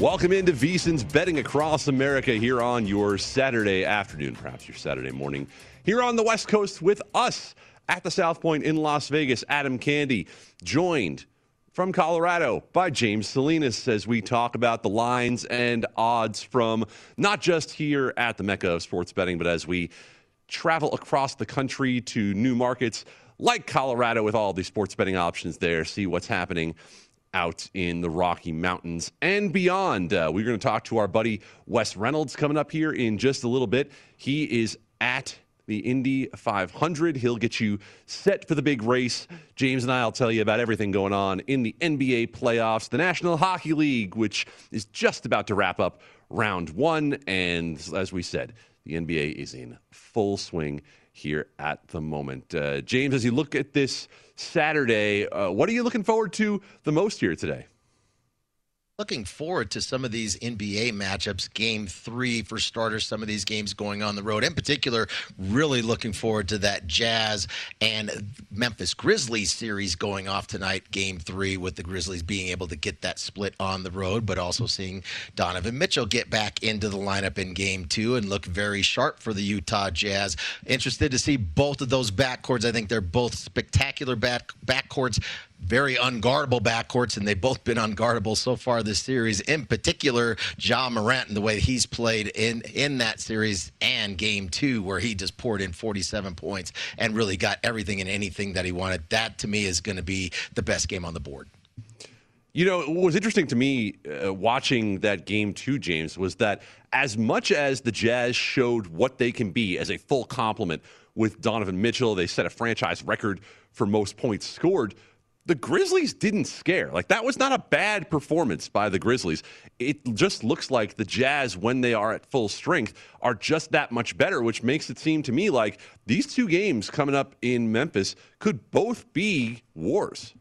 Welcome into VSiN's Betting Across America here on your Saturday afternoon, perhaps your Saturday morning, here on the West Coast with us at the South Point in Las Vegas. Adam Candee, joined from Colorado by James Salinas as we talk about the lines and odds from not just here at the Mecca of sports betting, but as we travel across the country to new markets like Colorado with all the sports betting options there, see what's happening out in the Rocky Mountains and beyond. Uh, we're going to talk to our buddy Wes Reynolds coming up here in just a little bit. He is at the Indy 500. He'll get you set for the big race. James and I will tell you about everything going on in the NBA playoffs, the National Hockey League, which is just about to wrap up round one. And as we said, the NBA is in full swing here at the moment. Uh, James, as you look at this Saturday, uh, what are you looking forward to the most here today? Looking forward to some of these NBA matchups. Game three, for starters, some of these games going on the road. In particular, really looking forward to that Jazz and Memphis Grizzlies series going off tonight. Game three, with the Grizzlies being able to get that split on the road, but also seeing Donovan Mitchell get back into the lineup in game two and look very sharp for the Utah Jazz. Interested to see both of those backcourts. I think they're both spectacular back backcourts very unguardable backcourts, and they've both been unguardable so far this series. In particular, Ja Morant and the way he's played in in that series and Game Two, where he just poured in 47 points and really got everything and anything that he wanted. That to me is going to be the best game on the board. You know, what was interesting to me uh, watching that game two, James, was that as much as the Jazz showed what they can be as a full complement with Donovan Mitchell, they set a franchise record for most points scored the Grizzlies didn't scare. Like that was not a bad performance by the Grizzlies. It just looks like the Jazz, when they are at full strength, are just that much better, which makes it seem to me like these two games coming up in Memphis could both be wars.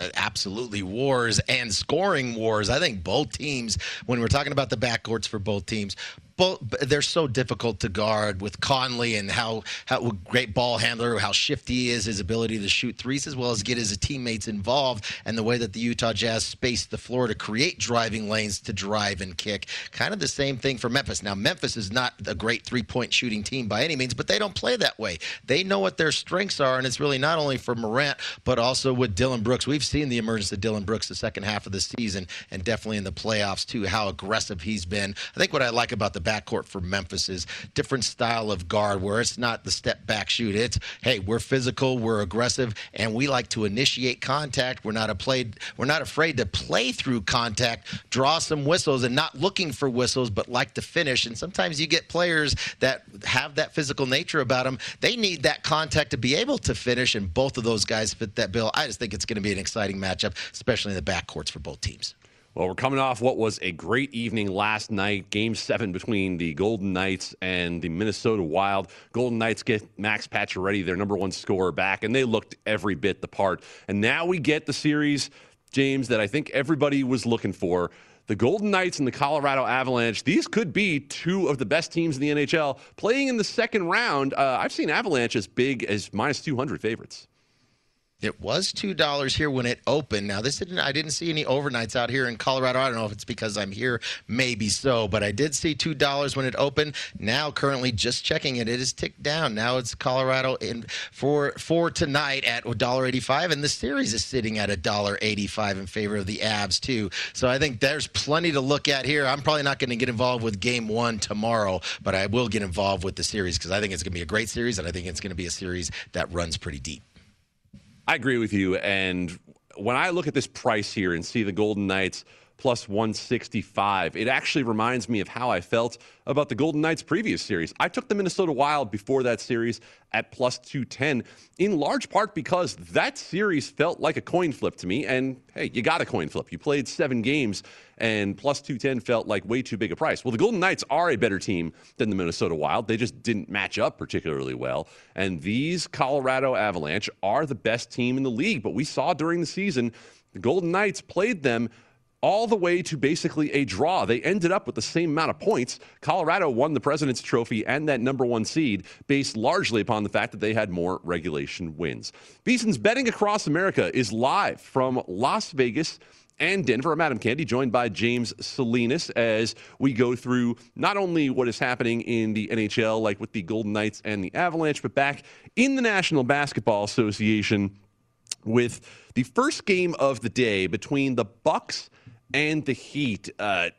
Uh, absolutely wars and scoring wars. I think both teams, when we're talking about the backcourts for both teams, both they're so difficult to guard with Conley and how how great ball handler, how shifty he is, his ability to shoot threes as well as get his teammates involved, and the way that the Utah Jazz space the floor to create driving lanes to drive and kick. Kind of the same thing for Memphis. Now Memphis is not a great three point shooting team by any means, but they don't play that way. They know what their strengths are, and it's really not only for Morant but also with Dillon Brooks. We've seen the emergence of Dillon Brooks the second half of the season, and definitely in the playoffs too. How aggressive he's been. I think what I like about the backcourt for Memphis is different style of guard, where it's not the step back shoot. It's hey, we're physical, we're aggressive, and we like to initiate contact. We're not a played, we're not afraid to play through contact, draw some whistles, and not looking for whistles, but like to finish. And sometimes you get players that have that physical nature about them. They need that contact to be able to finish, and both of those guys fit that bill. I just think it's going to be an exciting matchup, especially in the backcourts for both teams. Well, we're coming off what was a great evening last night, game seven between the Golden Knights and the Minnesota Wild. Golden Knights get Max Pacioretty, their number one scorer, back, and they looked every bit the part. And now we get the series, James, that I think everybody was looking for. The Golden Knights and the Colorado Avalanche, these could be two of the best teams in the NHL. Playing in the second round, uh, I've seen Avalanche as big as minus 200 favorites. It was two dollars here when it opened. Now this didn't. I didn't see any overnights out here in Colorado. I don't know if it's because I'm here, maybe so, but I did see two dollars when it opened. Now, currently, just checking it, it is ticked down. Now it's Colorado in for for tonight at $1.85, and the series is sitting at $1.85 in favor of the Avs too. So I think there's plenty to look at here. I'm probably not going to get involved with Game One tomorrow, but I will get involved with the series because I think it's going to be a great series, and I think it's going to be a series that runs pretty deep. I agree with you. And when I look at this price here and see the Golden Knights plus 165, it actually reminds me of how I felt about the Golden Knights previous series. I took the Minnesota Wild before that series at plus 210, in large part because that series felt like a coin flip to me. And hey, you got a coin flip. You played seven games, and plus 210 felt like way too big a price. Well, the Golden Knights are a better team than the Minnesota Wild. They just didn't match up particularly well. And these Colorado Avalanche are the best team in the league. But we saw during the season, the Golden Knights played them all the way to basically a draw. They ended up with the same amount of points. Colorado won the President's Trophy and that number one seed based largely upon the fact that they had more regulation wins. VSiN's Betting Across America is live from Las Vegas and Denver. I'm Adam Candee, joined by James Salinas as we go through not only what is happening in the NHL, like with the Golden Knights and the Avalanche, but back in the National Basketball Association with the first game of the day between the Bucks and the Heat. Uh,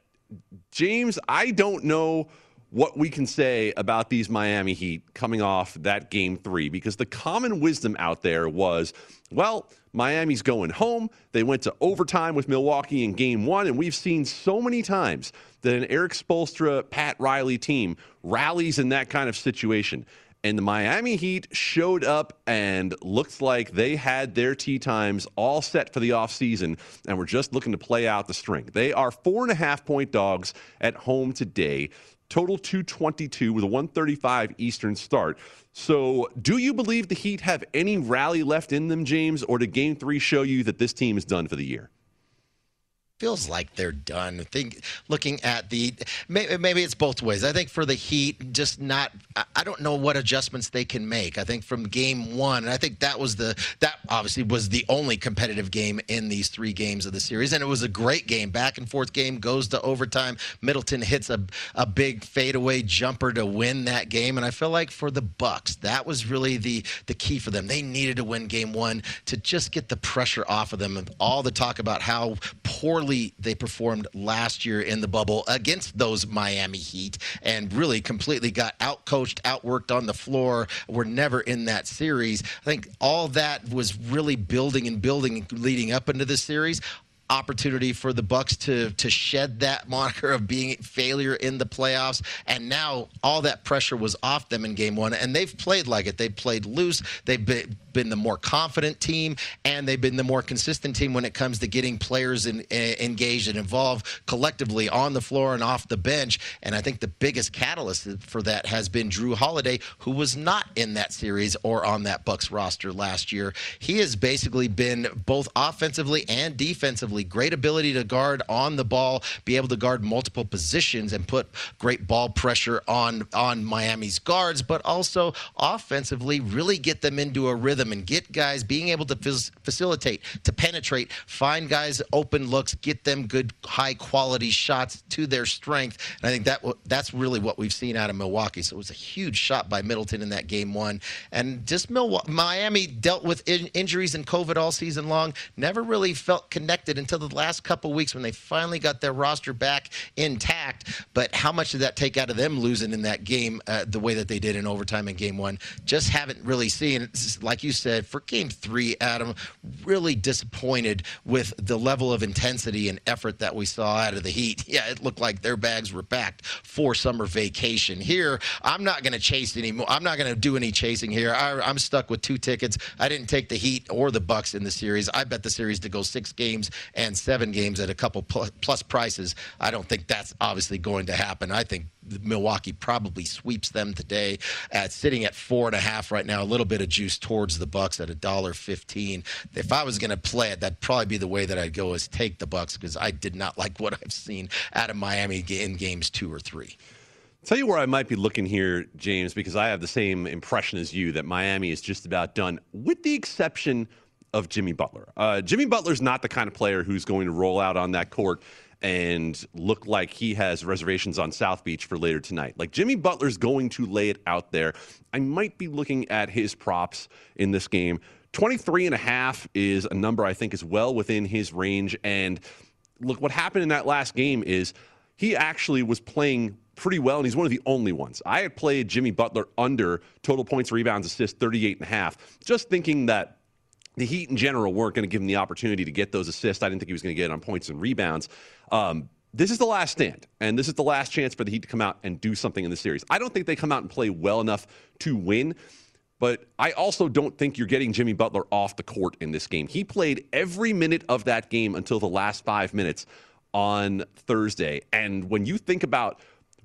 James, I don't know what we can say about these Miami Heat coming off that game three because the common wisdom out there was, well, Miami's going home. They went to overtime with Milwaukee in game one, and we've seen so many times that an Erik Spoelstra, Pat Riley team rallies in that kind of situation. And the Miami Heat showed up and looked like they had their tee times all set for the offseason and were just looking to play out the string. They are four and a half point dogs at home today. Total 222 with a 135 Eastern start. So, do you believe the Heat have any rally left in them, James, or did game three show you that this team is done for the year? Feels like they're done. Think looking at the maybe maybe, it's both ways. I think for the Heat, just not. I don't know what adjustments they can make. I think from game one, and I think that was the that obviously was the only competitive game in these three games of the series, and it was a great game, back and forth game, goes to overtime. Middleton hits a a big fadeaway jumper to win that game, and I feel like for the Bucks, that was really the the key for them. They needed to win game one to just get the pressure off of them, and all the talk about how poorly poorly they performed last year in the bubble against those Miami Heat and really completely got outcoached, outworked on the floor. Were never in that series. I think all that was really building and building leading up into this series opportunity for the Bucks to to shed that moniker of being failure in the playoffs, and now all that pressure was off them in Game One, and they've played like it. They've played loose. They've been, been the more confident team, and they've been the more consistent team when it comes to getting players in, in, engaged and involved collectively on the floor and off the bench. And I think the biggest catalyst for that has been Jrue Holiday, who was not in that series or on that Bucks roster last year. He has basically been both offensively and defensively offensively. Great ability to guard on the ball, be able to guard multiple positions, and put great ball pressure on on Miami's guards, but also offensively really get them into a rhythm and get guys being able to facilitate, to penetrate, find guys open looks, get them good high quality shots to their strength. And I think that that's really what we've seen out of Milwaukee. So it was a huge shot by Middleton in that game one, and just Miami dealt with in, injuries and COVID all season long. Never really felt connected until the last couple weeks when they finally got their roster back intact. But how much did that take out of them losing in that game uh, the way that they did in overtime in game one? Just haven't really seen, like you said, for game three, Adam, really disappointed with the level of intensity and effort that we saw out of the Heat. Yeah, it looked like their bags were packed for summer vacation. Here, I'm not going to chase anymore. I'm not going to do any chasing here. I, I'm stuck with two tickets. I didn't take the Heat or the Bucks in the series. I bet the series to go six games and seven games at a couple plus, prices. I don't think that's obviously going to happen. I think Milwaukee probably sweeps them today at sitting at four and a half right now. A little bit of juice towards the Bucks at a dollar fifteen. If I was going to play it, that'd probably be the way that I'd go is take the Bucks because I did not like what I've seen out of Miami in games two or three. Tell you where I might be looking here, James, because I have the same impression as you that Miami is just about done, with the exception of Jimmy Butler. Uh, Jimmy Butler's not the kind of player who's going to roll out on that court and look like he has reservations on South Beach for later tonight. Like Jimmy Butler's going to lay it out there. I might be looking at his props in this game. 23 and a half is a number I think is well within his range. And look, what happened in that last game is he actually was playing pretty well, and he's one of the only ones. I had played Jimmy Butler under total points, rebounds, assists, 38 and a half, just thinking that the Heat in general weren't going to give him the opportunity to get those assists. I didn't think he was going to get on points and rebounds. Um, this is the last stand, and this is the last chance for the Heat to come out and do something in the series. I don't think they come out and play well enough to win, but I also don't think you're getting Jimmy Butler off the court in this game. He played every minute of that game until the last five minutes on Thursday. And when you think about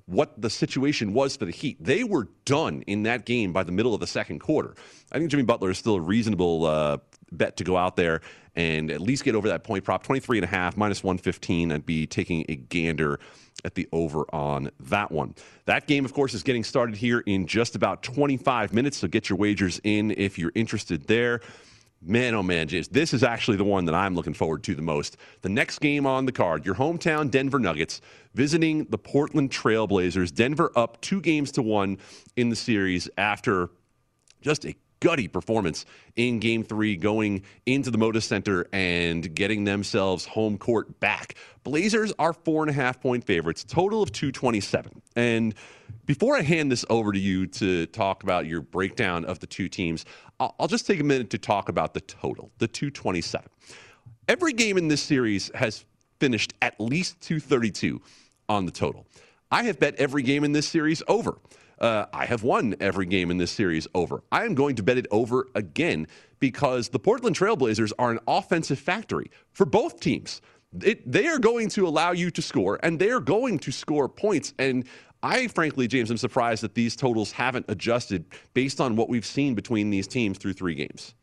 what the situation was for the Heat. They were done in that game by the middle of the second quarter. I think Jimmy Butler is still a reasonable uh, bet to go out there and at least get over that point prop 23 and a half minus 115 i'd be taking a gander at the over on that one that game of course is getting started here in just about 25 minutes so get your wagers in if you're interested there Man, oh man, James, this is actually the one that I'm looking forward to the most. The next game on the card, your hometown Denver Nuggets visiting the Portland Trailblazers. Denver up two games to one in the series after just a gutty performance in game three, going into the Moda Center and getting themselves home court back. Blazers are four and a half point favorites, total of 227. And before I hand this over to you to talk about your breakdown of the two teams, I'll just take a minute to talk about the total, the 227. Every game in this series has finished at least 232 on the total. I have bet every game in this series over. Uh, I have won every game in this series over. I am going to bet it over again because the Portland Trailblazers are an offensive factory for both teams. It, they are going to allow you to score, and they are going to score points. And I, frankly, James, am surprised that these totals haven't adjusted based on what we've seen between these teams through three games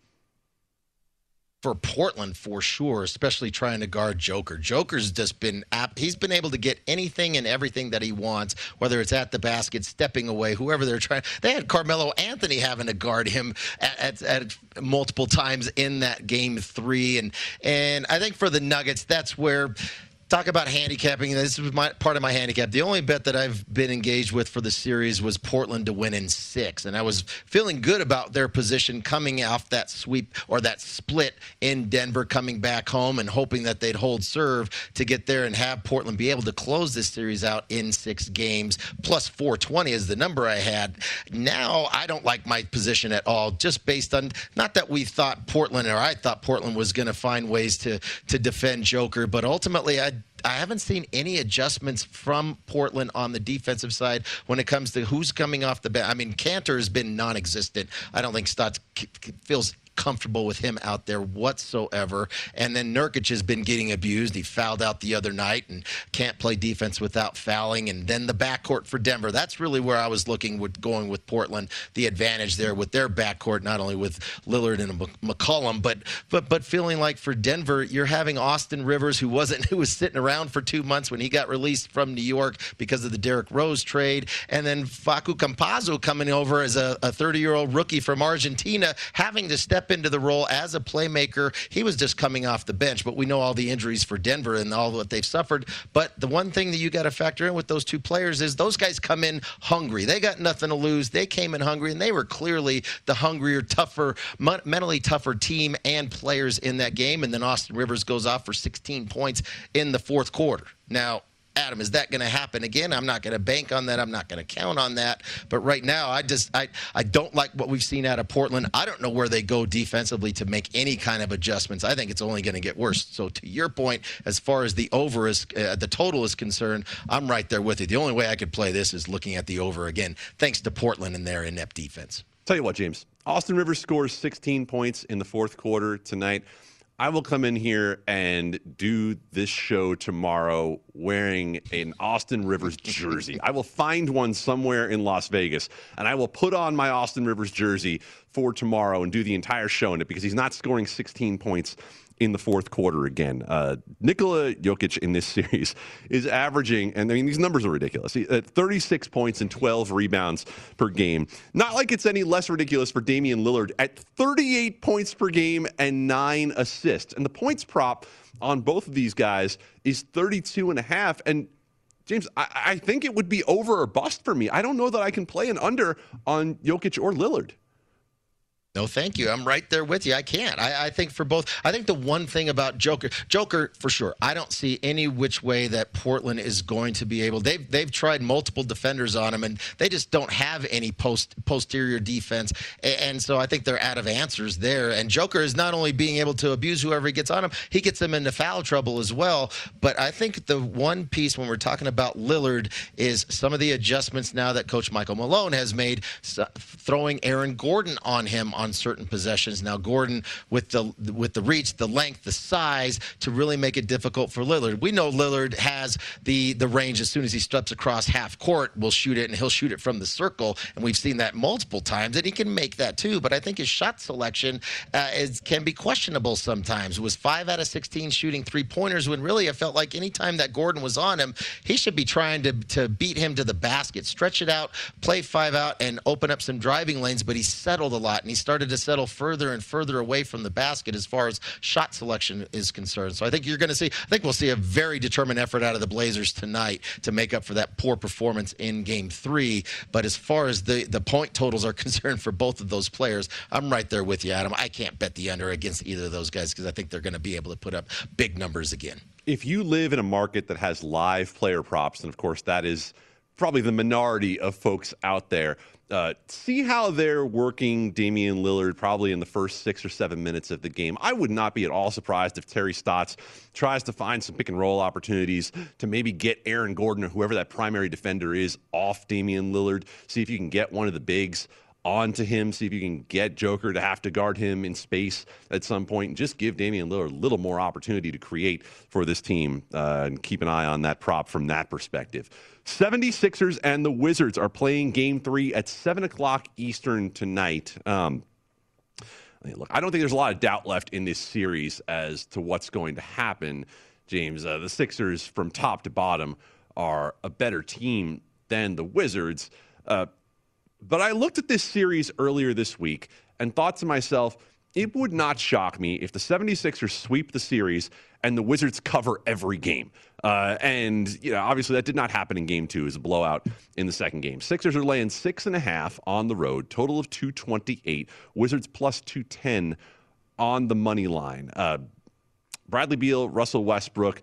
for Portland for sure, especially trying to guard Joker. Joker's just been he's been able to get anything and everything that he wants, whether it's at the basket, stepping away, whoever they're trying. They had Carmelo Anthony having to guard him at, at, at multiple times in that game three, and and I think for the Nuggets, that's where talk about handicapping. This was my part of my handicap. The only bet that I've been engaged with for the series was Portland to win in six, and I was feeling good about their position coming off that sweep or that split in Denver, coming back home and hoping that they'd hold serve to get there and have Portland be able to close this series out in six games. Plus 420 is the number I had. Now I don't like my position at all, just based on not that we thought Portland or I thought Portland was going to find ways to to defend Joker, but ultimately I I haven't seen any adjustments from Portland on the defensive side when it comes to who's coming off the bench. I mean, Kanter has been non-existent. I don't think Stotts feels comfortable with him out there whatsoever. And then Nurkic has been getting abused. He fouled out the other night and can't play defense without fouling. And then the backcourt for Denver. That's really where I was looking with going with Portland. The advantage there with their backcourt, not only with Lillard and McCollum, but but but feeling like for Denver, you're having Austin Rivers, who wasn't who was sitting around for two months when he got released from New York because of the Derrick Rose trade, and then Facu Campazzo coming over as a 30 year old rookie from Argentina, having to step into the role as a playmaker. He was just coming off the bench, but we know all the injuries for Denver and all what they've suffered. But the one thing that you got to factor in with those two players is those guys come in hungry. They got nothing to lose. They came in hungry, and they were clearly the hungrier, tougher, mentally tougher team and players in that game. And then Austin Rivers goes off for 16 points in the fourth quarter. Now, Adam, is that going to happen again? I'm not going to bank on that. I'm not going to count on that. But right now, I just I I don't like what we've seen out of Portland. I don't know where they go defensively to make any kind of adjustments. I think it's only going to get worse. So to your point, as far as the over is uh, the total is concerned, I'm right there with you. The only way I could play this is looking at the over again, thanks to Portland and their inept defense. Tell you what, James. Austin Rivers scores 16 points in the fourth quarter tonight. I will come in here and do this show tomorrow wearing an Austin Rivers jersey. I will find one somewhere in Las Vegas and I will put on my Austin Rivers jersey for tomorrow and do the entire show in it because he's not scoring 16 points in the fourth quarter again. Uh, Nikola Jokic in this series is averaging, and I mean, these numbers are ridiculous. He, uh, 36 points and 12 rebounds per game. Not like it's any less ridiculous for Damian Lillard at 38 points per game and nine assists. And the points prop on both of these guys is 32 and a half. And James, I, I think it would be over or bust for me. I don't know that I can play an under on Jokic or Lillard. No, thank you. I'm right there with you. I can't. I, I, think for both. I think the one thing about Joker, Joker for sure. I don't see any which way that Portland is going to be able. They've they've tried multiple defenders on him, and they just don't have any post posterior defense. And so I think they're out of answers there. And Joker is not only being able to abuse whoever he gets on him, he gets them into foul trouble as well. But I think the one piece when we're talking about Lillard is some of the adjustments now that Coach Michael Malone has made, throwing Aaron Gordon on him on certain possessions. Now Gordon with the with the reach, the length, the size to really make it difficult for Lillard. We know Lillard has the the range as soon as he steps across half court, will shoot it and he'll shoot it from the circle, and we've seen that multiple times, and he can make that too. But I think his shot selection uh, is can be questionable sometimes. It was five out of 16 shooting three pointers when really I felt like anytime that Gordon was on him, he should be trying to to beat him to the basket, stretch it out, play five out, and open up some driving lanes. But he settled a lot and he started started to settle further and further away from the basket as far as shot selection is concerned. So I think you're going to see, I think we'll see a very determined effort out of the Blazers tonight to make up for that poor performance in game three. But as far as the, the point totals are concerned for both of those players, I'm right there with you, Adam. I can't bet the under against either of those guys because I think they're going to be able to put up big numbers again. If you live in a market that has live player props, and of course that is probably the minority of folks out there. Uh, see how they're working Damian Lillard probably in the first six or seven minutes of the game. I would not be at all surprised if Terry Stotts tries to find some pick and roll opportunities to maybe get Aaron Gordon or whoever that primary defender is off Damian Lillard. See if you can get one of the bigs onto him, see if you can get Joker to have to guard him in space at some point, and just give Damian Lillard a little more opportunity to create for this team uh, and keep an eye on that prop from that perspective. 76ers and the Wizards are playing game three at 7 o'clock Eastern tonight. Um, look, I don't think there's a lot of doubt left in this series as to what's going to happen, James. Uh, the Sixers, from top to bottom, are a better team than the Wizards. Uh, but I looked at this series earlier this week and thought to myself, it would not shock me if the 76ers sweep the series and the Wizards cover every game. Uh, and, you know, obviously that did not happen in game two as a blowout in the second game. Sixers are laying six and a half on the road, total of 228. Wizards plus 210 on the money line. Uh, Bradley Beal, Russell Westbrook.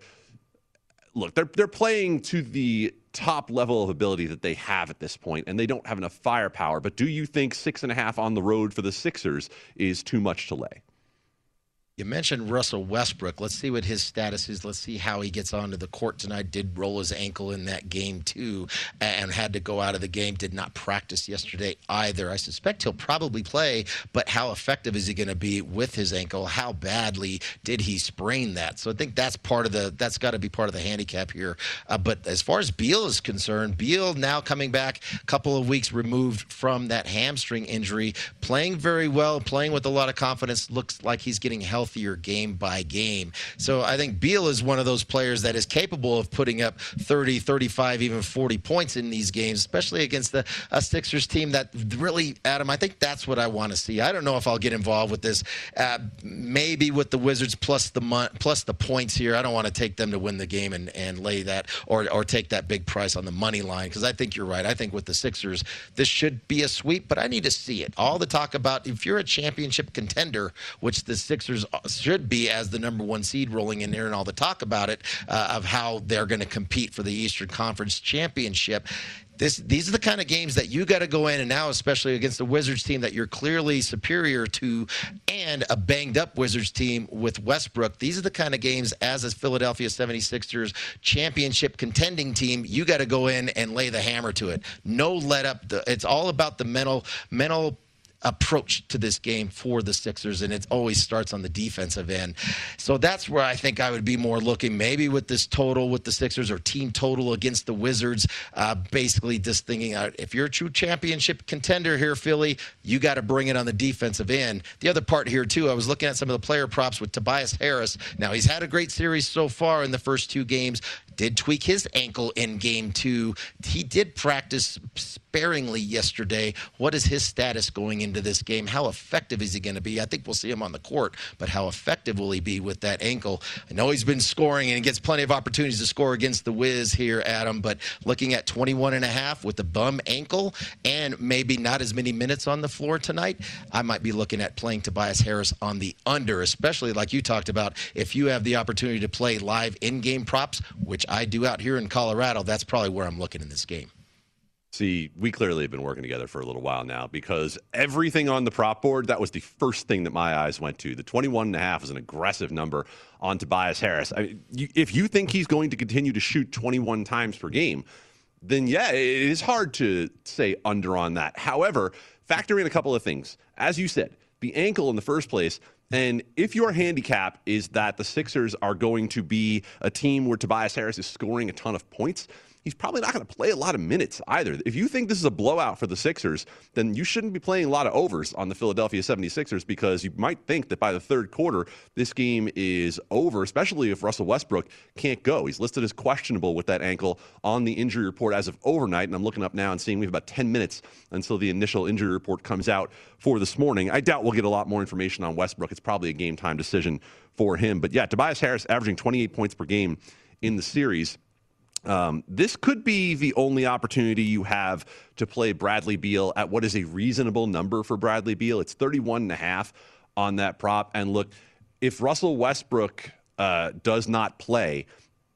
Look, they're, they're playing to the top level of ability that they have at this point, and they don't have enough firepower. But do you think six and a half on the road for the Sixers is too much to lay? You mentioned Russell Westbrook. Let's see what his status is. Let's see how he gets onto the court tonight. Did roll his ankle in that game too, and had to go out of the game. Did not practice yesterday either. I suspect he'll probably play, but how effective is he going to be with his ankle? How badly did he sprain that? So I think that's part of the. That's got to be part of the handicap here. Uh, but as far as Beal is concerned, Beal now coming back, a couple of weeks removed from that hamstring injury, playing very well, playing with a lot of confidence. Looks like he's getting healthy healthier game by game. So I think Beal is one of those players that is capable of putting up 30, 35, even 40 points in these games, especially against the a Sixers team that really, Adam, I think that's what I want to see. I don't know if I'll get involved with this. Uh, maybe with the Wizards plus the mon- plus the points here. I don't want to take them to win the game and, and lay that or or take that big price on the money line because I think you're right. I think with the Sixers, this should be a sweep, but I need to see it. All the talk about if you're a championship contender, which the Sixers should be as the number one seed rolling in there and all the talk about it uh, of how they're going to compete for the Eastern Conference championship. This, these are the kind of games that you got to go in and now, especially against the Wizards team that you're clearly superior to, and a banged up Wizards team with Westbrook. These are the kind of games as a Philadelphia 76ers championship contending team, you got to go in and lay the hammer to it. No let up. It's all about the mental mental approach to this game for the Sixers, and it always starts on the defensive end. So that's where I think I would be more looking, maybe with this total with the Sixers or team total against the Wizards. Uh, basically, just thinking uh, if you're a true championship contender here, Philly, you got to bring it on the defensive end. The other part here, too, I was looking at some of the player props with Tobias Harris. Now, he's had a great series so far in the first two games did tweak his ankle in game two. He did practice sparingly yesterday. What is his status going into this game? How effective is he going to be? I think we'll see him on the court, but how effective will he be with that ankle? I know he's been scoring and he gets plenty of opportunities to score against the Wiz here, Adam, but looking at 21 and a half with the bum ankle and maybe not as many minutes on the floor tonight, I might be looking at playing Tobias Harris on the under, especially like you talked about. If you have the opportunity to play live in game props, which I do out here in Colorado, that's probably where I'm looking in this game. See, we clearly have been working together for a little while now because everything on the prop board, that was the first thing that my eyes went to. The 21 and a half is an aggressive number on Tobias Harris. I mean, you, if you think he's going to continue to shoot 21 times per game, then yeah, it is hard to say under on that. However, factor in a couple of things. As you said, the ankle in the first place, and if your handicap is that the Sixers are going to be a team where Tobias Harris is scoring a ton of points, he's probably not going to play a lot of minutes either. If you think this is a blowout for the Sixers, then you shouldn't be playing a lot of overs on the Philadelphia 76ers because you might think that by the third quarter, this game is over, especially if Russell Westbrook can't go. He's listed as questionable with that ankle on the injury report as of overnight. And I'm looking up now and seeing we have about 10 minutes until the initial injury report comes out for this morning. I doubt we'll get a lot more information on Westbrook. It's probably a game time decision for him. But yeah, Tobias Harris averaging 28 points per game in the series. Um, this could be the only opportunity you have to play Bradley Beal at what is a reasonable number for Bradley Beal. It's 31 and a half on that prop. And look, if Russell Westbrook uh, does not play,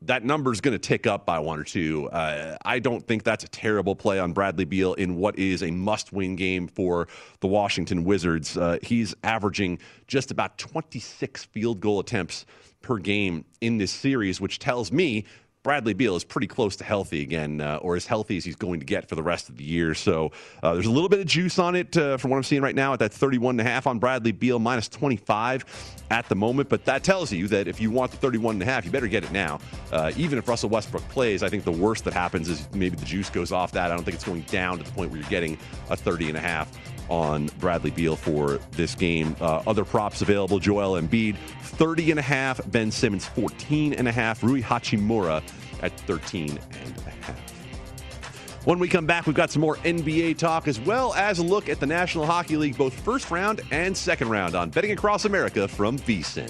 that number is going to tick up by one or two. Uh, I don't think that's a terrible play on Bradley Beal in what is a must win game for the Washington Wizards. Uh, he's averaging just about 26 field goal attempts per game in this series, which tells me Bradley Beal is pretty close to healthy again, uh, or as healthy as he's going to get for the rest of the year. So uh, there's a little bit of juice on it uh, from what I'm seeing right now at that 31 and a half on Bradley Beal, minus 25 at the moment. But that tells you that if you want the 31 and a half, you better get it now. Uh, even if Russell Westbrook plays, I think the worst that happens is maybe the juice goes off that. I don't think it's going down to the point where you're getting a 30 and a half on Bradley Beal for this game. Uh, other props available Joel Embiid, 30 and a half, Ben Simmons, 14 and a half, Rui Hachimura at 13 and a half. When we come back, we've got some more NBA talk as well as a look at the National Hockey League, both first round and second round on Betting Across America from VSIN.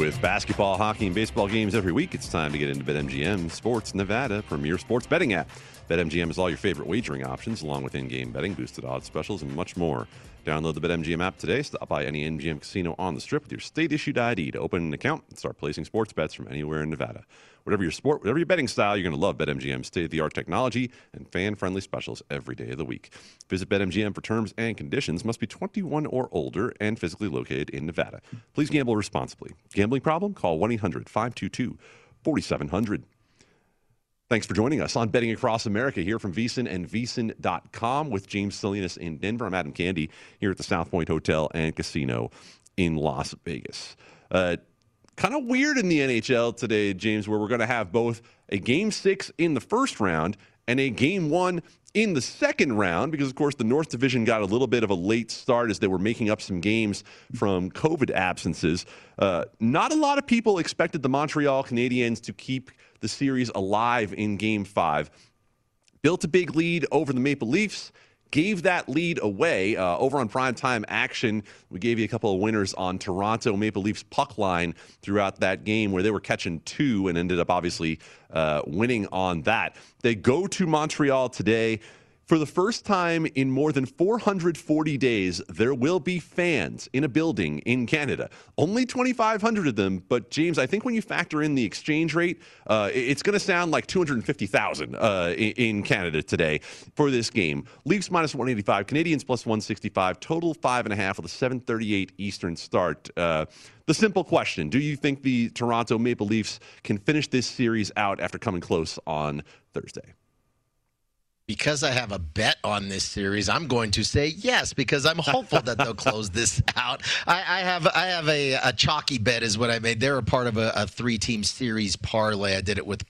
With basketball, hockey, and baseball games every week, it's time to get into BetMGM Sports Nevada, premier sports betting app. BetMGM has all your favorite wagering options, along with in game betting, boosted odds specials, and much more. Download the BetMGM app today. Stop by any MGM casino on the strip with your state issued ID to open an account and start placing sports bets from anywhere in Nevada. Whatever your sport, whatever your betting style, you're going to love BetMGM's state of the art technology and fan friendly specials every day of the week. Visit BetMGM for terms and conditions. Must be 21 or older and physically located in Nevada. Please gamble responsibly. Gambling problem? Call 1 800 522 4700. Thanks for joining us on Betting Across America here from VSiN and VSiN.com with James Salinas in Denver. I'm Adam Candee here at the South Point Hotel and Casino in Las Vegas. Uh, kind of weird in the NHL today, James, where we're going to have both a game six in the first round and a game one in the second round because, of course, the North Division got a little bit of a late start as they were making up some games from COVID absences. Uh, not a lot of people expected the Montreal Canadiens to keep the series alive in game five. Built a big lead over the Maple Leafs gave that lead away uh, over on primetime action. We gave you a couple of winners on Toronto Maple Leafs puck line throughout that game where they were catching two and ended up obviously uh, winning on that. They go to Montreal today For the first time in more than 440 days, there will be fans in a building in Canada. Only 2,500 of them, but James, I think when you factor in the exchange rate, uh, it's going to sound like 250,000 uh, in Canada today for this game. Leafs minus 185, Canadiens plus 165, total five and a half with a 7:38 Eastern start. Uh, the simple question: Do you think the Toronto Maple Leafs can finish this series out after coming close on Thursday? Because I have a bet on this series, I'm going to say yes because I'm hopeful that they'll close this out. I, I, have I have a, a chalky bet is what I made. They're a part of a, a three-team series parlay. I did it with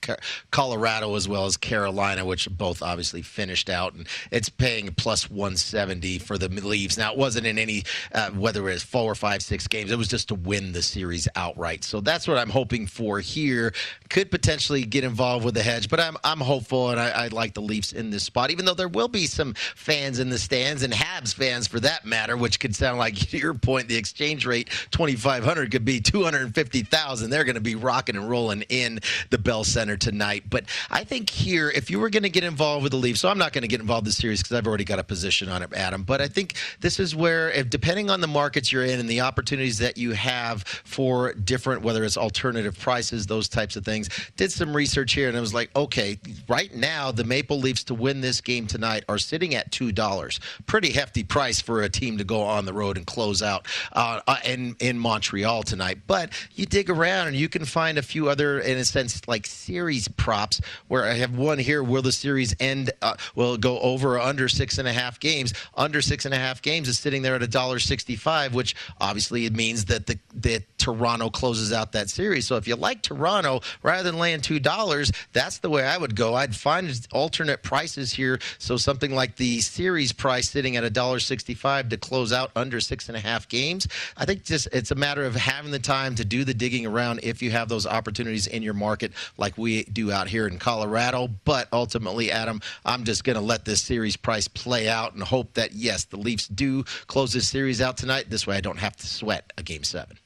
Colorado as well as Carolina, which both obviously finished out, and it's paying plus 170 for the Leafs. Now it wasn't in any uh, whether it was four or five, six games. It was just to win the series outright. So that's what I'm hoping for here. Could potentially get involved with the hedge, but I'm I'm hopeful, and I, I like the Leafs in this spot, even though there will be some fans in the stands and Habs fans for that matter, which could sound like to your point. The exchange rate 2,500 could be 250,000. They're going to be rocking and rolling in the Bell Center tonight. But I think here, if you were going to get involved with the Leafs, so I'm not going to get involved in the series because I've already got a position on it, Adam. But I think this is where, if depending on the markets you're in and the opportunities that you have for different, whether it's alternative prices, those types of things, did some research here and I was like, okay, right now the Maple Leafs to win this game tonight are sitting at two dollars. Pretty hefty price for a team to go on the road and close out uh, uh, in in Montreal tonight. But you dig around and you can find a few other, in a sense, like series props. Where I have one here: will the series end? Uh, will go over or under six and a half games? Under six and a half games is sitting there at a dollar sixty-five, which obviously it means that the that Toronto closes out that series. So if you like Toronto, rather than laying two dollars, that's the way I would go. I'd find alternate prices here so something like the series price sitting at $1.65 to close out under six and a half games. I think just it's a matter of having the time to do the digging around if you have those opportunities in your market like we do out here in Colorado. But ultimately, Adam, I'm just going to let this series price play out and hope that, yes, the Leafs do close this series out tonight. This way I don't have to sweat a game seven.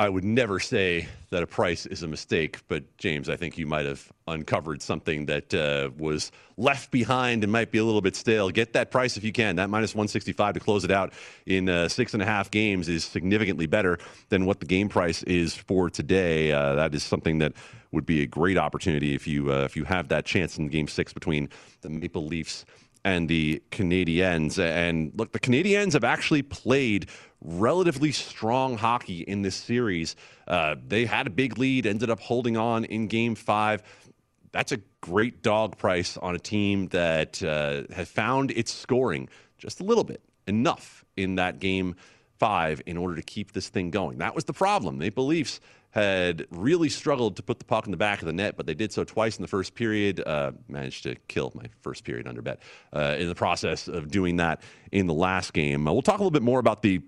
I would never say that a price is a mistake, but James, I think you might have uncovered something that uh, was left behind and might be a little bit stale. Get that price if you can. That minus 165 to close it out in uh, six and a half games is significantly better than what the game price is for today. Uh, that is something that would be a great opportunity if you uh, if you have that chance in Game Six between the Maple Leafs and the Canadiens. And look, the Canadiens have actually played relatively strong hockey in this series. Uh, they had a big lead, ended up holding on in game five. That's a great dog price on a team that uh, has found its scoring just a little bit, enough in that game five in order to keep this thing going. That was the problem. Maple Leafs had really struggled to put the puck in the back of the net, but they did so twice in the first period. Uh, managed to kill my first period under bet uh, in the process of doing that in the last game. Uh, we'll talk a little bit more about the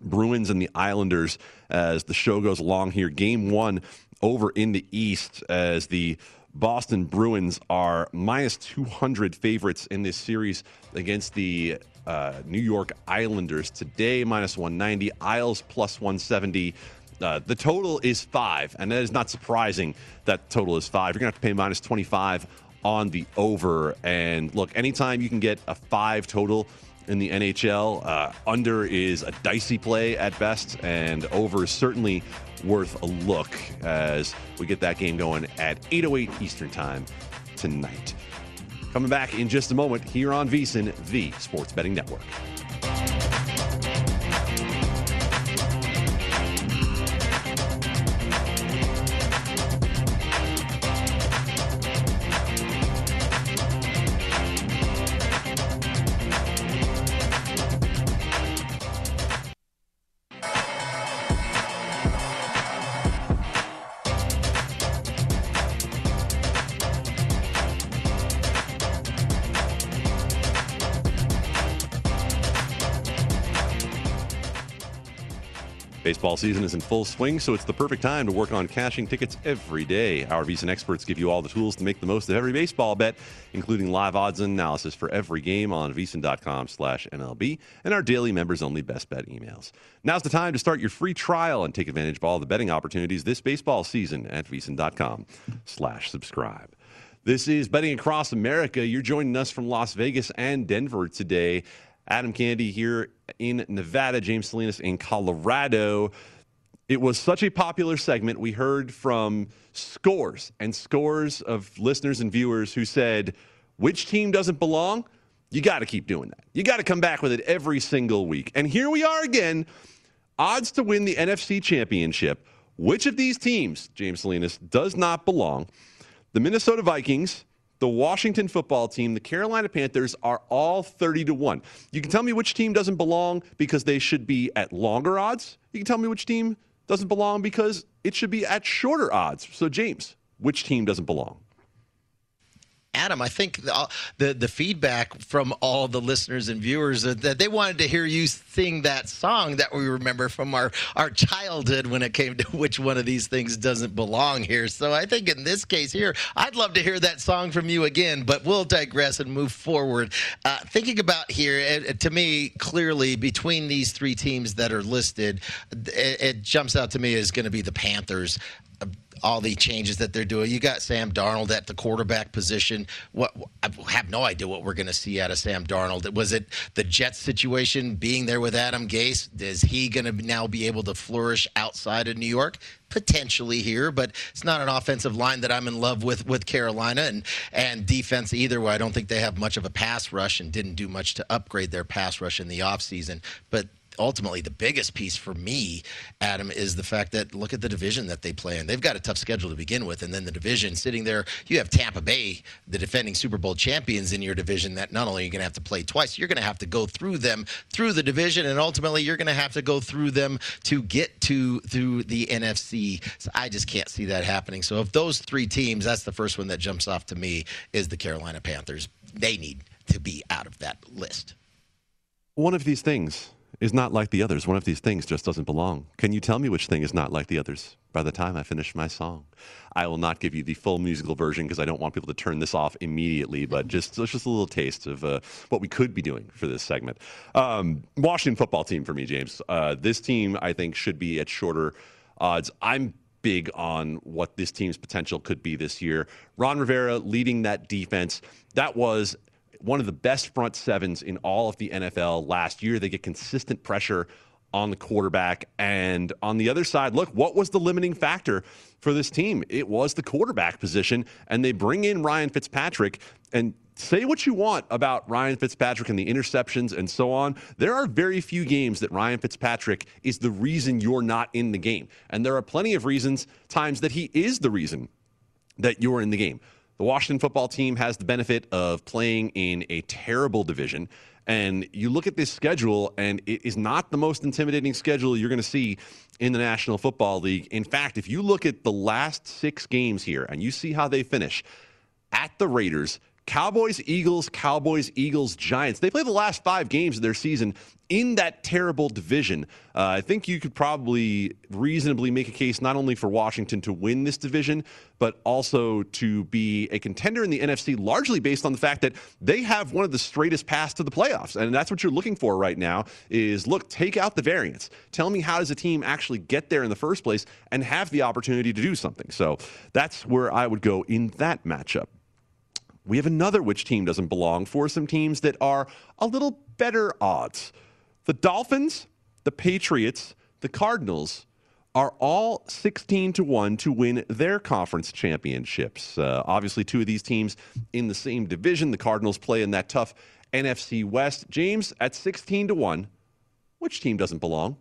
Bruins and the Islanders as the show goes along here. Game one over in the East as the Boston Bruins are minus 200 favorites in this series against the uh, New York Islanders. Today, minus 190. Isles plus 170. Uh, the total is five, and that is not surprising that total is five. You're going to have to pay minus 25 on the over. And look, anytime you can get a five total in the NHL. Uh, under is a dicey play at best, and over is certainly worth a look as we get that game going at 8:08 Eastern Time tonight. Coming back in just a moment here on VSiN, the Sports Betting Network. Baseball season is in full swing, so it's the perfect time to work on cashing tickets every day. Our VSiN experts give you all the tools to make the most of every baseball bet, including live odds and analysis for every game on VSiN.com slash MLB and our daily members-only best bet emails. Now's the time to start your free trial and take advantage of all the betting opportunities this baseball season at VSiN.com slash subscribe. This is Betting Across America. You're joining us from Las Vegas and Denver today. Adam Candee here in Nevada, James Salinas in Colorado. It was such a popular segment. We heard from scores and scores of listeners and viewers who said, which team doesn't belong? You got to keep doing that. You got to come back with it every single week. And here we are again. Odds to win the NFC Championship. Which of these teams, James Salinas, does not belong? The Minnesota Vikings, the Washington football team, the Carolina Panthers are all 30 to 1. You can tell me which team doesn't belong because they should be at longer odds. You can tell me which team doesn't belong because it should be at shorter odds. So, James, which team doesn't belong? Adam, I think the, the, the feedback from all the listeners and viewers that they wanted to hear you sing that song that we remember from our our childhood when it came to which one of these things doesn't belong here. So I think in this case here, I'd love to hear that song from you again. But we'll digress and move forward. Uh, thinking about here, it, to me, clearly between these three teams that are listed, it, it jumps out to me as going to be the Panthers all the changes that they're doing. You got Sam Darnold at the quarterback position. What I have no idea what we're going to see out of Sam Darnold. Was it the Jets situation being there with Adam Gase? Is he going to now be able to flourish outside of New York? potentially here, but it's not an offensive line that I'm in love with with Carolina and and defense either. Where I don't think they have much of a pass rush and didn't do much to upgrade their pass rush in the offseason. But ultimately the biggest piece for me, Adam, is the fact that look at the division that they play in. They've got a tough schedule to begin with, and then the division sitting there. You have Tampa Bay, the defending Super Bowl champions in your division. That not only are you going to have to play twice, you're going to have to go through them through the division, and ultimately you're going to have to go through them to get to through the NFC. So I just can't see that happening. So if those three teams, that's the first one that jumps off to me is the Carolina Panthers. They need to be out of that list. One of these things is not like the others. One of these things just doesn't belong. Can you tell me which thing is not like the others by the time I finish my song? I will not give you the full musical version because I don't want people to turn this off immediately, but just, just a little taste of uh, what we could be doing for this segment. Um, Washington football team for me, James. Uh, this team, I think, should be at shorter odds. I'm big on what this team's potential could be this year. Ron Rivera leading that defense. That was one of the best front sevens in all of the NFL last year. They get consistent pressure on the quarterback. And on the other side, look, what was the limiting factor for this team? It was the quarterback position. And they bring in Ryan Fitzpatrick. And say what you want about Ryan Fitzpatrick and the interceptions and so on. There are very few games that Ryan Fitzpatrick is the reason you're not in the game. And there are plenty of reasons, times that he is the reason that you're in the game. The Washington football team has the benefit of playing in a terrible division. And you look at this schedule, and it is not the most intimidating schedule you're going to see in the National Football League. In fact, if you look at the last six games here and you see how they finish at the Raiders, Cowboys, Eagles, Cowboys, Eagles, Giants. They play the last five games of their season in that terrible division. Uh, I think you could probably reasonably make a case not only for Washington to win this division, but also to be a contender in the NFC, largely based on the fact that they have one of the straightest paths to the playoffs. And that's what you're looking for right now is look, take out the variance. Tell me how does a team actually get there in the first place and have the opportunity to do something. So that's where I would go in that matchup we have another which team doesn't belong for some teams that are a little better odds. The Dolphins, the Patriots, the Cardinals are all 16 to 1 to win their conference championships. Uh, obviously, two of these teams in the same division. The Cardinals play in that tough NFC West. James, at 16 to 1, which team doesn't belong?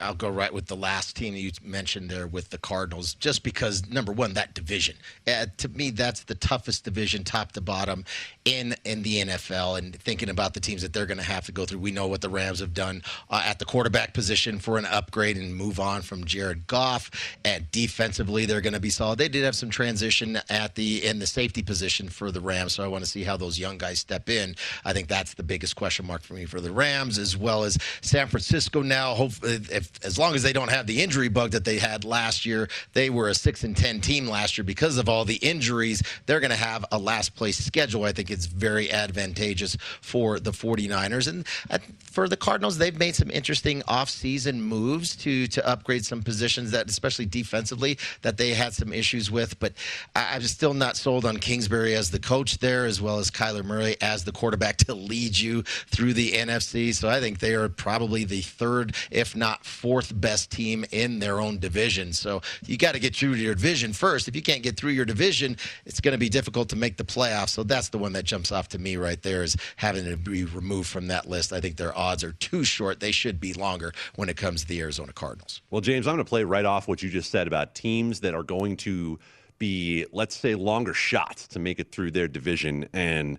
I'll go right with the last team you mentioned there with the Cardinals, just because number one, that division. Uh, to me, that's the toughest division, top to bottom, in in the NFL. And thinking about the teams that they're going to have to go through, we know what the Rams have done uh, at the quarterback position for an upgrade and move on from Jared Goff. And defensively, they're going to be solid. They did have some transition at the in the safety position for the Rams, so I want to see how those young guys step in. I think that's the biggest question mark for me for the Rams, as well as San Francisco. Now, hopefully, if as long as they don't have the injury bug that they had last year, they were a six and ten team last year because of all the injuries. They're going to have a last place schedule. I think it's very advantageous for the 49ers and uh, for the Cardinals. They've made some interesting offseason moves to to upgrade some positions that, especially defensively, that they had some issues with. But I, I'm still not sold on Kingsbury as the coach there, as well as Kyler Murray as the quarterback to lead you through the NFC. So I think they are probably the third, if not fourth best team in their own division. So you got to get through your division first. If you can't get through your division, it's going to be difficult to make the playoffs. So that's the one that jumps off to me right there is having to be removed from that list. I think their odds are too short. They should be longer when it comes to the Arizona Cardinals. Well, James, I'm going to play right off what you just said about teams that are going to be, let's say, longer shots to make it through their division. And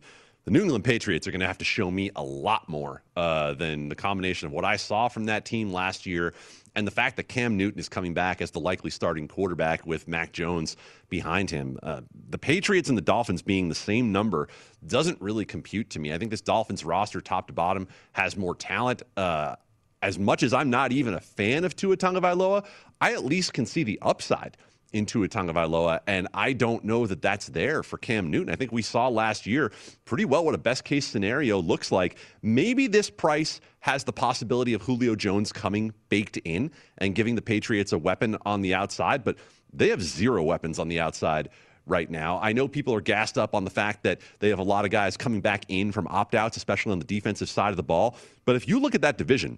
the New England Patriots are going to have to show me a lot more uh, than the combination of what I saw from that team last year and the fact that Cam Newton is coming back as the likely starting quarterback with Mac Jones behind him. Uh, the Patriots and the Dolphins being the same number doesn't really compute to me. I think this Dolphins roster, top to bottom, has more talent. Uh, as much as I'm not even a fan of Tua Tagovailoa, I at least can see the upside in Tua Tagovailoa, and I don't know that that's there for Cam Newton. I think we saw last year pretty well what a best case scenario looks like. Maybe this price has the possibility of Julio Jones coming baked in and giving the Patriots a weapon on the outside, but they have zero weapons on the outside right now. I know people are gassed up on the fact that they have a lot of guys coming back in from opt outs, especially on the defensive side of the ball. But if you look at that division,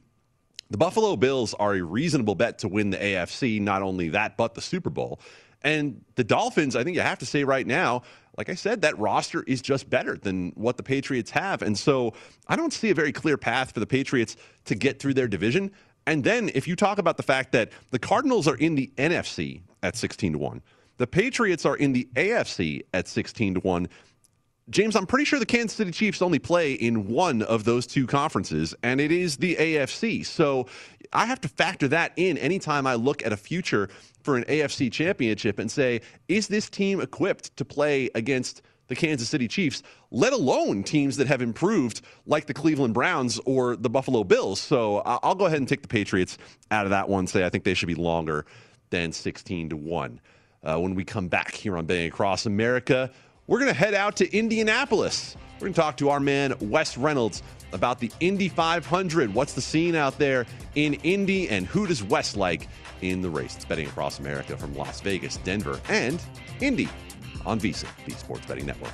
the Buffalo Bills are a reasonable bet to win the AFC, not only that, but the Super Bowl. And the Dolphins, I think you have to say right now, like I said, that roster is just better than what the Patriots have. And so I don't see a very clear path for the Patriots to get through their division. And then if you talk about the fact that the Cardinals are in the NFC at 16 to 1, the Patriots are in the AFC at 16 to 1. James, I'm pretty sure the Kansas City Chiefs only play in one of those two conferences, and it is the AFC. So I have to factor that in anytime I look at a future for an AFC championship and say, is this team equipped to play against the Kansas City Chiefs, let alone teams that have improved like the Cleveland Browns or the Buffalo Bills? So I'll go ahead and take the Patriots out of that one, say I think they should be longer than 16 to 1. Uh, when we come back here on Betting Across America, we're going to head out to Indianapolis. We're going to talk to our man, Wes Reynolds, about the Indy 500. What's the scene out there in Indy, and who does Wes like in the race? It's Betting Across America from Las Vegas, Denver, and Indy on VSiN, the Sports Betting Network.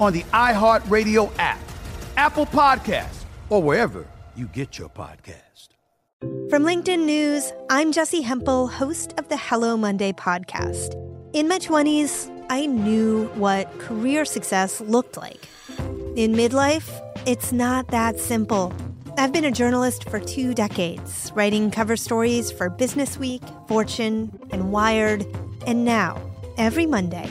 on the iHeartRadio app, Apple Podcasts, or wherever you get your podcast. From LinkedIn News, I'm Jessi Hempel, host of the Hello Monday podcast. In my 20s, I knew what career success looked like. In midlife, it's not that simple. I've been a journalist for two decades, writing cover stories for Business Week, Fortune, and Wired. And now, every Monday,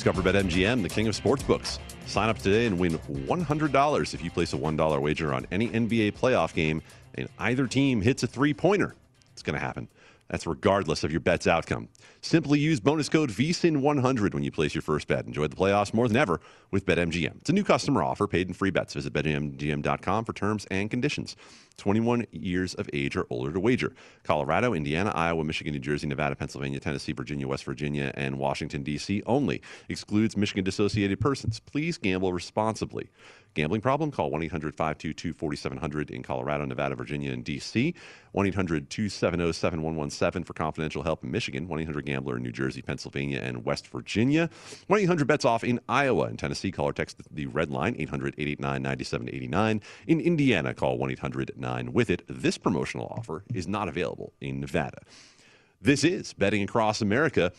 Discover BetMGM, the king of sportsbooks. Sign up today and win $100 if you place a $1 wager on any NBA playoff game and either team hits a three pointer. It's going to happen. That's regardless of your bet's outcome. Simply use bonus code VSIN100 when you place your first bet. Enjoy the playoffs more than ever with BetMGM. It's a new customer offer, paid in free bets. Visit BetMGM.com for terms and conditions. 21 years of age or older to wager. Colorado, Indiana, Iowa, Michigan, New Jersey, Nevada, Pennsylvania, Tennessee, Virginia, West Virginia, and Washington, D.C. only. Excludes Michigan dissociated persons. Please gamble responsibly. Gambling problem? Call 1 800 522 4700 in Colorado, Nevada, Virginia, and D.C. 1 800 270 7117 for confidential help in Michigan. 1 800 Gambler in New Jersey, Pennsylvania, and West Virginia. 1 800 Bets Off in Iowa and Tennessee. Call or text the red line 800 889 9789. In Indiana, call 1 800 9 with it. This promotional offer is not available in Nevada. This is Betting Across America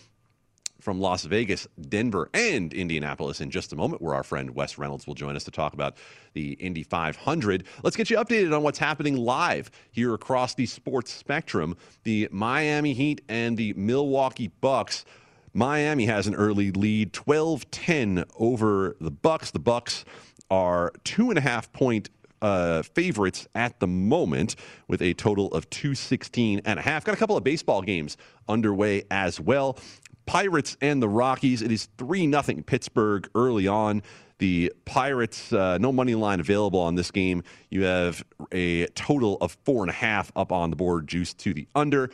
from Las Vegas, Denver, and Indianapolis in just a moment, where our friend Wes Reynolds will join us to talk about the Indy 500. Let's get you updated on what's happening live here across the sports spectrum. The Miami Heat and the Milwaukee Bucks. Miami has an early lead, 12-10 over the Bucks. The Bucks are two and a half point uh, favorites at the moment with a total of 216 and a half. Got a couple of baseball games underway as well. Pirates and the Rockies. It is 3 0 Pittsburgh early on. The Pirates, uh, no money line available on this game. You have a total of four and a half up on the board, juice to the under.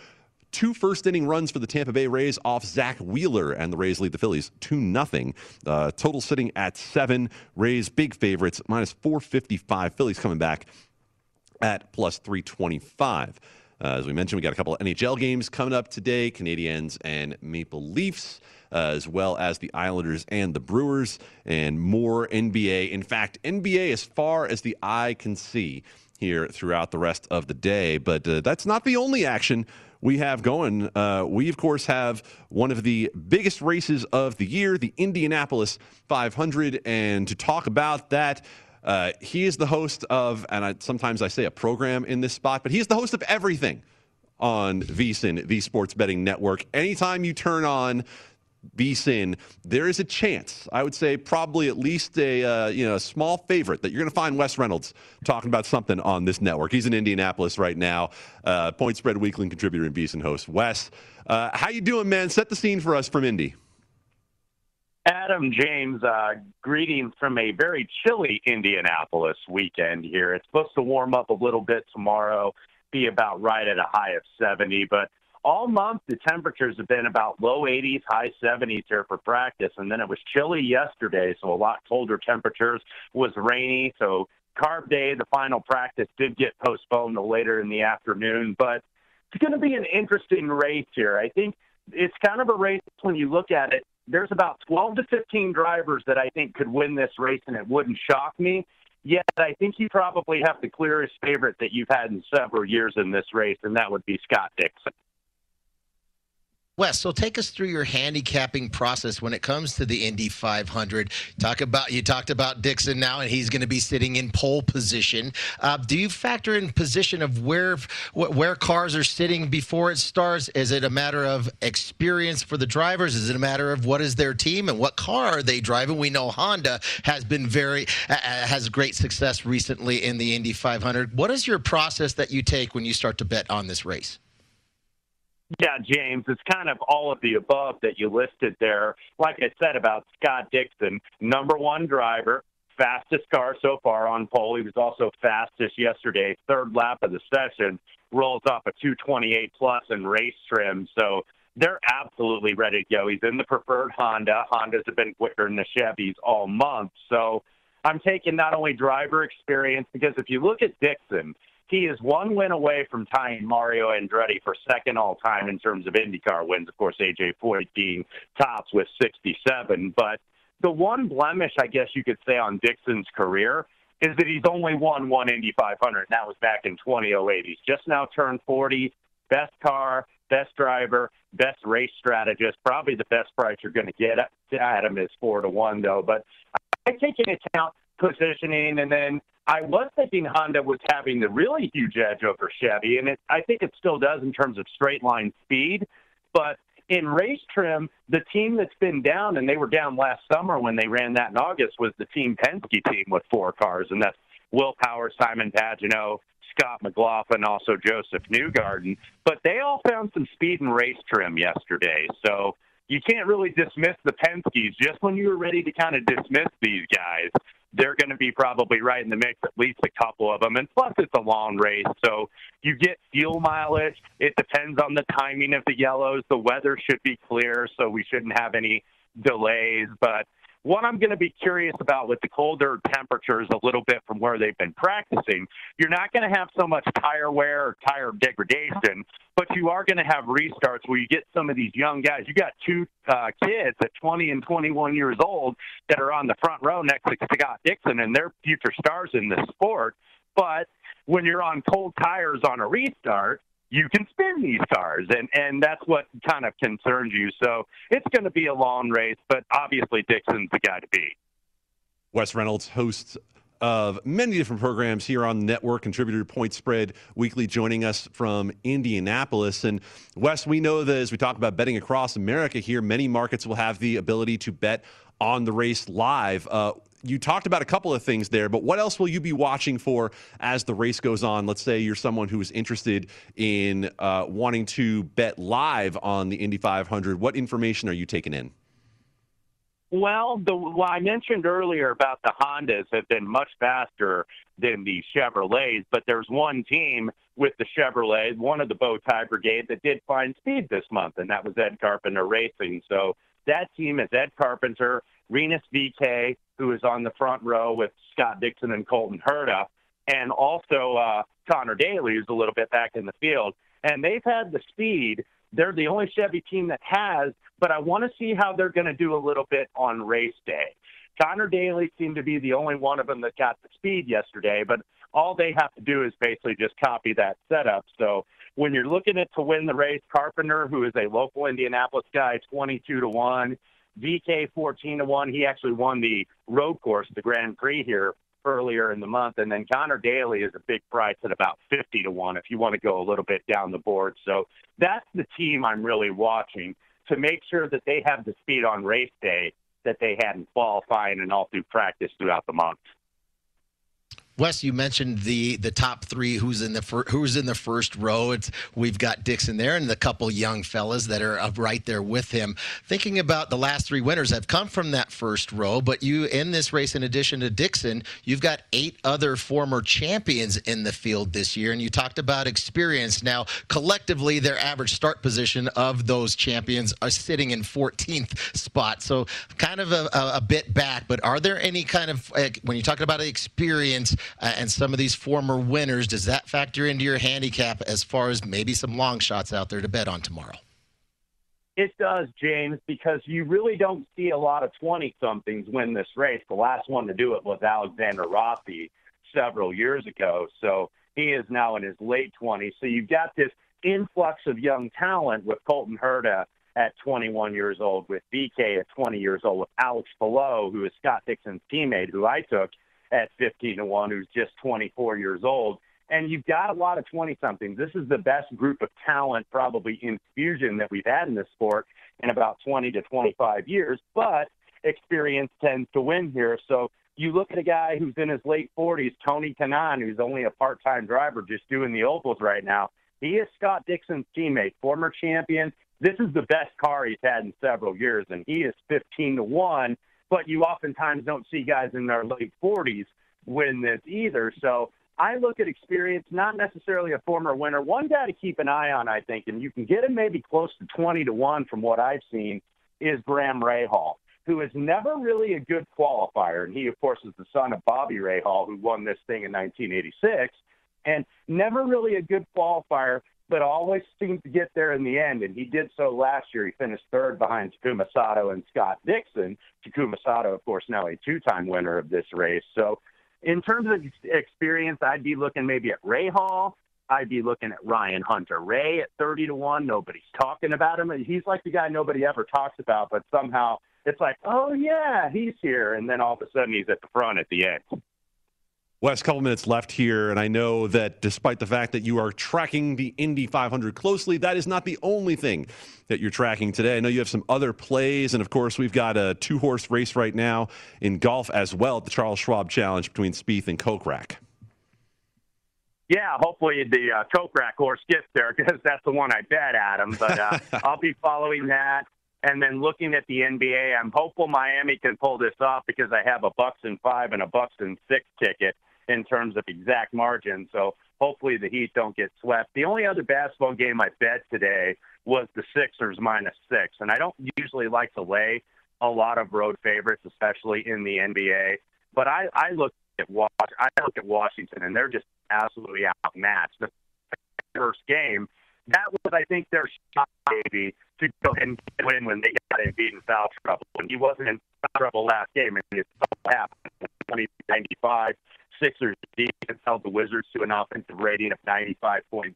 Two first inning runs for the Tampa Bay Rays off Zach Wheeler, and the Rays lead the Phillies 2 0. Uh, total sitting at seven. Rays big favorites, minus 455. Phillies coming back at plus 325. Uh, as we mentioned, we got a couple of NHL games coming up today Canadiens and Maple Leafs, uh, as well as the Islanders and the Bruins, and more NBA. In fact, NBA as far as the eye can see here throughout the rest of the day. But uh, that's not the only action we have going. Uh, we, of course, have one of the biggest races of the year, the Indianapolis 500. And to talk about that, uh, he is the host of, and I, sometimes I say a program in this spot, but he is the host of everything on VSIN, the Sports Betting Network. Anytime you turn on VSIN, there is a chance, I would say probably at least a uh, you know a small favorite that you're going to find Wes Reynolds talking about something on this network. He's in Indianapolis right now, uh, Point Spread Weekly contributor and VSIN host. Wes, uh, how you doing, man? Set the scene for us from Indy. Adam James, uh, greetings from a very chilly Indianapolis weekend here. It's supposed to warm up a little bit tomorrow, be about right at a high of 70, but all month the temperatures have been about low 80s, high 70s here for practice, and then it was chilly yesterday, so a lot colder temperatures. Was rainy, so carb day, the final practice did get postponed to later in the afternoon, but it's going to be an interesting race here. I think it's kind of a race when you look at it there's about 12 to 15 drivers that I think could win this race, and it wouldn't shock me. Yet I think you probably have the clearest favorite that you've had in several years in this race, and that would be Scott Dixon. Wes, so take us through your handicapping process when it comes to the Indy 500. Talk about you talked about Dixon now, and he's going to be sitting in pole position. Uh, do you factor in position of where where cars are sitting before it starts? Is it a matter of experience for the drivers? Is it a matter of what is their team and what car are they driving? We know Honda has been very uh, has great success recently in the Indy 500. What is your process that you take when you start to bet on this race? Yeah, James, it's kind of all of the above that you listed there. Like I said about Scott Dixon, number one driver, fastest car so far on pole. He was also fastest yesterday, third lap of the session, rolls off a 228 plus in race trim. So they're absolutely ready to go. He's in the preferred Honda. Hondas have been quicker than the Chevys all month. So I'm taking not only driver experience, because if you look at Dixon, he is one win away from tying Mario Andretti for second all time in terms of IndyCar wins. Of course, AJ Foyt being tops with 67. But the one blemish, I guess you could say, on Dixon's career is that he's only won one Indy 500, and that was back in 2008. He's just now turned 40. Best car, best driver, best race strategist. Probably the best price you're going to get at him is four to one, though. But I take into account positioning, and then I was thinking Honda was having the really huge edge over Chevy, and it, I think it still does in terms of straight line speed. But in race trim, the team that's been down, and they were down last summer when they ran that in August, was the Team Penske team with four cars, and that's Will Power, Simon Pagenaud, Scott McLaughlin, also Josef Newgarden. But they all found some speed in race trim yesterday, so you can't really dismiss the Penske's just when you were ready to kind of dismiss these guys they're going to be probably right in the mix, at least a couple of them. And plus, it's a long race, so you get fuel mileage. It depends on the timing of the yellows. The weather should be clear, so we shouldn't have any delays. But what I'm going to be curious about with the colder temperatures a little bit from where they've been practicing, you're not going to have so much tire wear or tire degradation, but you are going to have restarts where you get some of these young guys. You got two uh, kids at 20 and 21 years old that are on the front row next to Scott Dixon, and they're future stars in this sport. But when you're on cold tires on a restart, you can spin these cars, and and that's what kind of concerns you. So it's going to be a long race, but obviously Dixon's the guy to beat. Wes Reynolds, hosts of many different programs here on the network, contributor to Point Spread Weekly, joining us from Indianapolis. And Wes, we know that as we talk about betting across America here, many markets will have the ability to bet on the race live. Uh, you talked about a couple of things there, but what else will you be watching for as the race goes on? Let's say you're someone who is interested in uh, wanting to bet live on the Indy 500. What information are you taking in? Well, the well, I mentioned earlier about the Hondas have been much faster than the Chevrolets, but there's one team with the Chevrolet, one of the bow tie brigade, that did find speed this month, and that was Ed Carpenter Racing. So that team is Ed Carpenter, Rinus VeeKay, who is on the front row with Scott Dixon and Colton Herta, and also uh, Connor Daly, who's a little bit back in the field. And they've had the speed. They're the only Chevy team that has, but I want to see how they're going to do a little bit on race day. Connor Daly seemed to be the only one of them that got the speed yesterday, but all they have to do is basically just copy that setup. So when you're looking at to win the race, Carpenter, who is a local Indianapolis guy, 22 to 1. VeeKay 14 to 1. He actually won the road course, the Grand Prix here earlier in the month. And then Connor Daly is a big price at about 50 to 1 if you want to go a little bit down the board. So that's the team I'm really watching to make sure that they have the speed on race day that they had in qualifying and all through practice throughout the month. Wes, you mentioned the the top three. Who's in the fir- who's in the first row? It's we've got Dixon there, and the couple young fellas that are right there with him. Thinking about the last three winners have come from that first row, but you in this race, in addition to Dixon, you've got eight other former champions in the field this year, and you talked about experience. Now, collectively, their average start position of those champions are sitting in 14th spot, so kind of a, a, a bit back. But are there any kind of when you're talking about experience? Uh, and some of these former winners, does that factor into your handicap as far as maybe some long shots out there to bet on tomorrow? It does, James, because you really don't see a lot of 20 somethings win this race. The last one to do it was Alexander Rossi several years ago. So he is now in his late 20s. So you've got this influx of young talent with Colton Herta at 21 years old, with VeeKay at 20 years old, with Alex Palou, who is Scott Dixon's teammate, who I took at 15 to 1, who's just 24 years old. And you've got a lot of 20 somethings. This is the best group of talent, probably infusion that we've had in this sport in about 20 to 25 years. But experience tends to win here. So you look at a guy who's in his late 40s, Tony Kanaan, who's only a part time driver just doing the ovals right now. He is Scott Dixon's teammate, former champion. This is the best car he's had in several years, and he is 15 to 1. But you oftentimes don't see guys in their late 40s win this either. So I look at experience, not necessarily a former winner. One guy to keep an eye on, I think, and you can get him maybe close to 20 to 1 from what I've seen, is Graham Rahal, who is never really a good qualifier. And he, of course, is the son of Bobby Rahal, who won this thing in 1986, and never really a good qualifier, but always seemed to get there in the end. And he did so last year. He finished third behind Takuma Sato and Scott Dixon. Takuma Sato, of course, now a two time winner of this race. So, in terms of experience, I'd be looking maybe at Rahal. I'd be looking at Ryan Hunter-Reay at 30 to 1. Nobody's talking about him. He's like the guy nobody ever talks about, but somehow it's like, oh, yeah, he's here. And then all of a sudden he's at the front at the end. Wes, a couple minutes left here, and I know that despite the fact that you are tracking the Indy 500 closely, that is not the only thing that you're tracking today. I know you have some other plays, and of course, we've got a two horse race right now in golf as well at the Charles Schwab Challenge between Spieth and Kokrak. Yeah, hopefully the uh, Kokrak horse gets there because that's the one I bet, Adam. But uh, I'll be following that. And then looking at the NBA, I'm hopeful Miami can pull this off because I have a Bucks and five and a Bucks and six ticket in terms of exact margin. So hopefully the Heat don't get swept. The only other basketball game I bet today was the Sixers minus six, and I don't usually like to lay a lot of road favorites, especially in the NBA. But I, I look at Was- I look at Washington, and they're just absolutely outmatched. The first game, that was, I think, their shot, maybe, to go ahead and win when they got in beaten foul trouble. And he wasn't in foul trouble last game, and all happened. 2095 Sixers defense held the Wizards to an offensive rating of 95.6.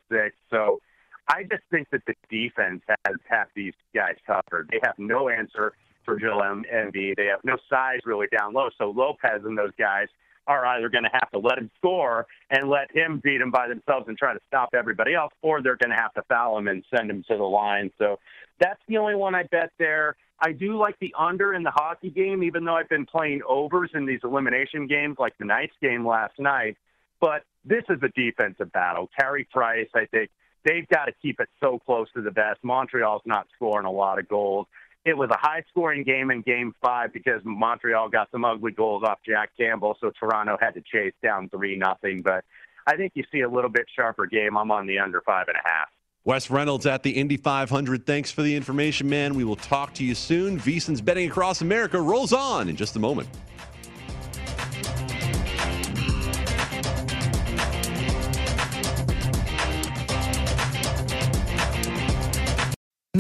So I just think that the defense has half these guys covered. They have no answer for Joel Embiid. They have no size really down low. So Lopez and those guys are either going to have to let him score and let him beat him by themselves and try to stop everybody else, or they're going to have to foul him and send him to the line. So that's the only one I bet there. I do like the under in the hockey game, even though I've been playing overs in these elimination games like the Knights game last night. But this is a defensive battle. Carey Price, I think, they've got to keep it so close to the best. Montreal's not scoring a lot of goals. It was a high scoring game in game five because Montreal got some ugly goals off Jack Campbell, so Toronto had to chase down three nothing. But I think you see a little bit sharper game. I'm on the under five and a half. Wes Reynolds at the Indy 500. Thanks for the information, man. We will talk to you soon. VSiN's Betting Across America rolls on in just a moment.